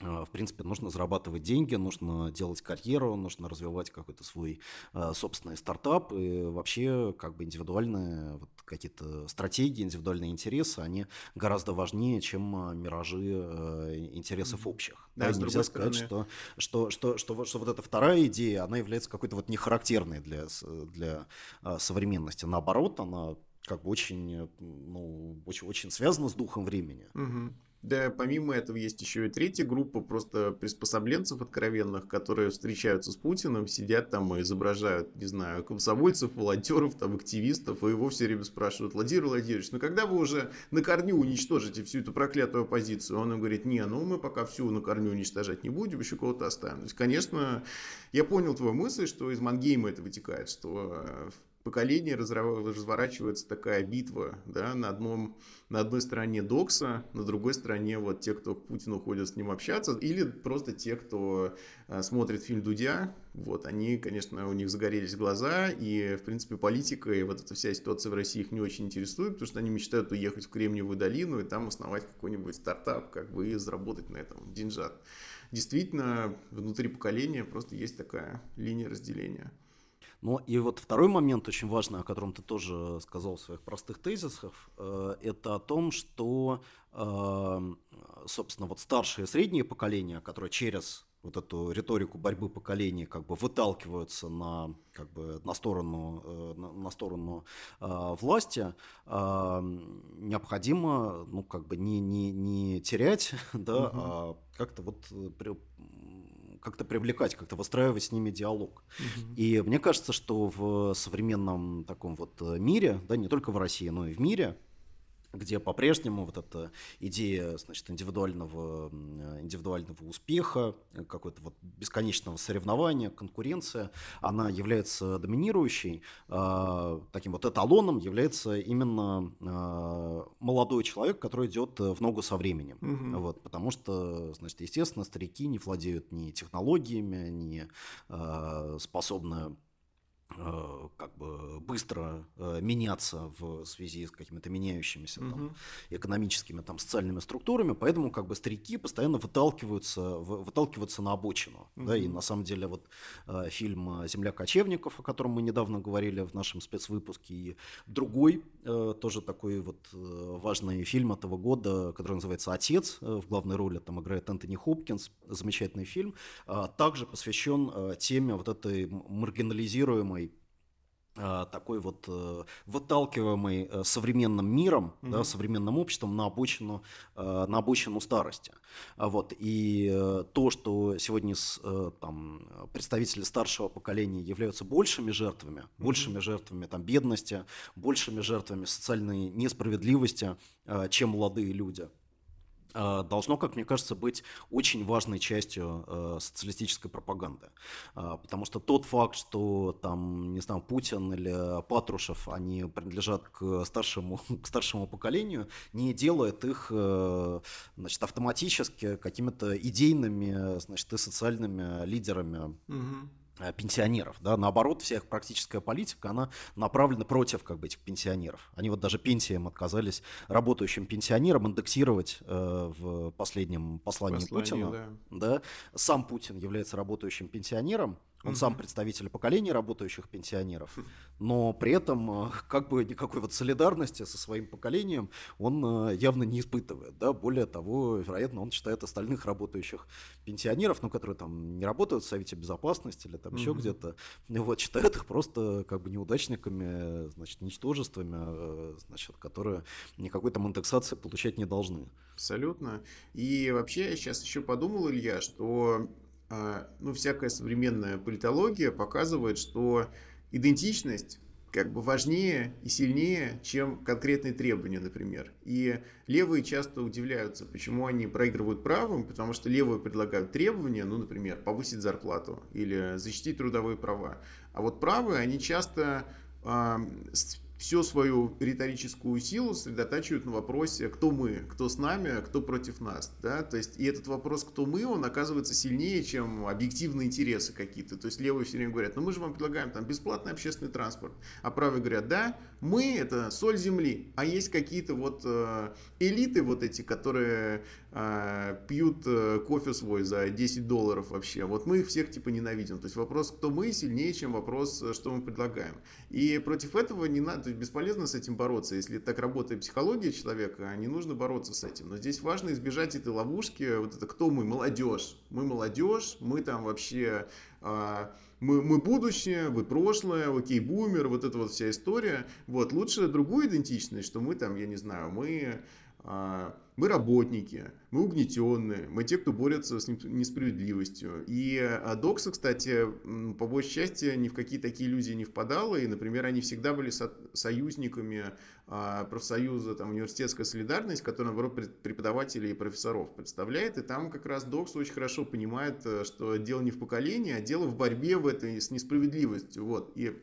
в принципе, нужно зарабатывать деньги, нужно делать карьеру, нужно развивать какой-то свой э, собственный стартап. И вообще, как бы индивидуальные вот, какие-то стратегии, индивидуальные интересы, они гораздо важнее, чем а, миражи э, интересов общих. Да, да, нельзя сказать, что, что, что, что, что вот эта вторая идея, она является какой-то вот нехарактерной для, для э, современности. Наоборот, она как бы очень, ну, очень, очень связана с духом времени. Угу. Да, помимо этого есть еще и третья группа просто приспособленцев откровенных, которые встречаются с Путиным, сидят там и изображают, не знаю, комсомольцев, волонтеров, там, активистов, и его все время спрашивают, Владимир Владимирович, ну когда вы уже на корню уничтожите всю эту проклятую оппозицию? Он им говорит, не, ну мы пока всю на корню уничтожать не будем, еще кого-то оставим. То есть, конечно, я понял твою мысль, что из Мангейма это вытекает, что поколении разворачивается такая битва, да, на, одном, на одной стороне Докса, на другой стороне вот те, кто к Путину ходят с ним общаться, или просто те, кто э, смотрит фильм Дудя, вот, они, конечно, у них загорелись глаза, и, в принципе, политика и вот эта вся ситуация в России их не очень интересует, потому что они мечтают уехать в Кремниевую долину и там основать какой-нибудь стартап, как бы, и заработать на этом деньжат. Действительно, внутри поколения просто есть такая линия разделения. Ну и вот второй момент очень важный, о котором ты тоже сказал в своих простых тезисах, э, это о том, что, э, собственно, вот старшее и среднее поколение, которое через вот эту риторику борьбы поколений как бы выталкиваются на как бы на сторону э, на, на сторону э, власти э, необходимо ну как бы не не не терять да угу. а как-то вот при, как-то привлекать, как-то выстраивать с ними диалог. Угу. И мне кажется, что в современном таком вот э, мире, да, не только в России, но и в мире, где по-прежнему вот эта идея, значит, индивидуального, индивидуального успеха, какой-то вот бесконечного соревнования, конкуренция, она является доминирующей. А, таким вот эталоном является именно а, молодой человек, который идет в ногу со временем. Угу. Вот, потому что, значит, естественно, старики не владеют ни технологиями, ни а, способны Э, как бы быстро э, меняться в связи с какими-то меняющимися угу. там, экономическими там социальными структурами, поэтому как бы старики постоянно выталкиваются выталкиваются на обочину, угу. да, и на самом деле вот э, фильм "Земля кочевников", о котором мы недавно говорили в нашем спецвыпуске, и другой тоже такой вот важный фильм этого года, который называется "Отец", в главной роли там играет Энтони Хопкинс, замечательный фильм, также посвящен теме вот этой маргинализируемой Э, такой вот э, выталкиваемый э, современным миром, mm-hmm. да, современным обществом на обочину, на обочину старости. Вот. И то, что сегодня с, там, представители старшего поколения являются большими жертвами, mm-hmm. большими жертвами там, бедности, большими жертвами социальной несправедливости, чем молодые люди. Э, должно, как мне кажется, быть очень важной частью э, социалистической пропаганды. Э, потому что тот факт, что там, не знаю, Путин или Патрушев, они принадлежат к старшему, к старшему поколению, не делает их значит, автоматически какими-то идейными значит, и социальными лидерами. Угу пенсионеров, да, наоборот, вся их практическая политика, она направлена против как бы этих пенсионеров. Они вот даже пенсиям отказались работающим пенсионерам индексировать э, в последнем послании Послание, Путина. Да. да. Сам Путин является работающим пенсионером, он mm-hmm. сам представитель поколения работающих пенсионеров, но при этом э, как бы никакой вот солидарности со своим поколением он э, явно не испытывает. Да? Более того, вероятно, он считает остальных работающих пенсионеров, ну, которые там не работают в Совете Безопасности или там mm-hmm. еще где-то, вот, считает их просто как бы неудачниками, значит, ничтожествами, э, значит, которые никакой там индексации получать не должны. Абсолютно. И вообще я сейчас еще подумал, Илья, что ну, всякая современная политология показывает, что идентичность как бы важнее и сильнее, чем конкретные требования, например. И левые часто удивляются, почему они проигрывают правым, потому что левые предлагают требования, ну, например, повысить зарплату или защитить трудовые права. А вот правые, они часто э, всю свою риторическую силу сосредотачивают на вопросе, кто мы, кто с нами, а кто против нас. Да? То есть, и этот вопрос, кто мы, он оказывается сильнее, чем объективные интересы какие-то. То есть, левые все время говорят, ну мы же вам предлагаем там бесплатный общественный транспорт. А правые говорят, да, мы это соль земли, а есть какие-то вот э, элиты вот эти, которые пьют э, кофе свой за 10 долларов вообще. Вот мы их всех типа ненавидим. То есть вопрос, кто мы, сильнее, чем вопрос, э, что мы предлагаем. И против этого не надо, то есть бесполезно с этим бороться. Если так работает психология человека, не нужно бороться с этим. Но здесь важно избежать этой ловушки. Вот это кто мы? Молодежь. Мы молодежь, мы там вообще... Э, мы, мы будущее, вы прошлое, окей, бумер, вот эта вот вся история. Вот, лучше другую идентичность, что мы там, я не знаю, мы а, мы работники, мы угнетенные, мы те, кто борется с несправедливостью. И а, Докса, кстати, по большей части ни в какие такие иллюзии не впадала. И, например, они всегда были со союзниками а, профсоюза там, «Университетская солидарность», который, наоборот, преподавателей и профессоров представляет. И там как раз Докс очень хорошо понимает, э, что дело не в поколении, а дело в борьбе в этой с несправедливостью. Вот. И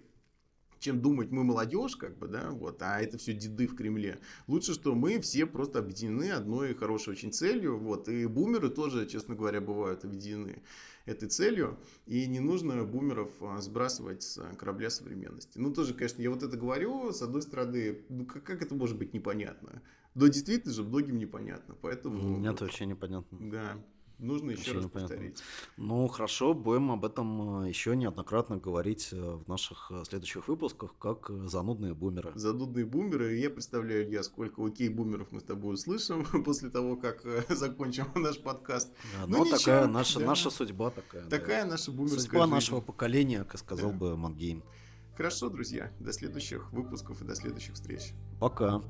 чем думать мы молодежь, как бы, да, вот, а это все деды в Кремле. Лучше, что мы все просто объединены одной хорошей очень целью, вот, и бумеры тоже, честно говоря, бывают объединены этой целью, и не нужно бумеров а, сбрасывать с корабля современности. Ну, тоже, конечно, я вот это говорю, с одной стороны, ну, как, как это может быть непонятно? Да, действительно же, многим непонятно, поэтому... Нет, вообще непонятно. Да, Нужно еще раз повторить. Ну, хорошо, будем об этом э, еще неоднократно говорить э, в наших э, следующих выпусках, как занудные бумеры. Занудные бумеры. Я представляю, я сколько окей-бумеров мы с тобой услышим после того, как закончим наш подкаст. Да, ну, но такая наша, да. наша судьба такая. Такая да. наша бумерская Судьба жизнь. нашего поколения, как сказал да. бы Мангейм. Хорошо, друзья. До следующих выпусков и до следующих встреч. Пока.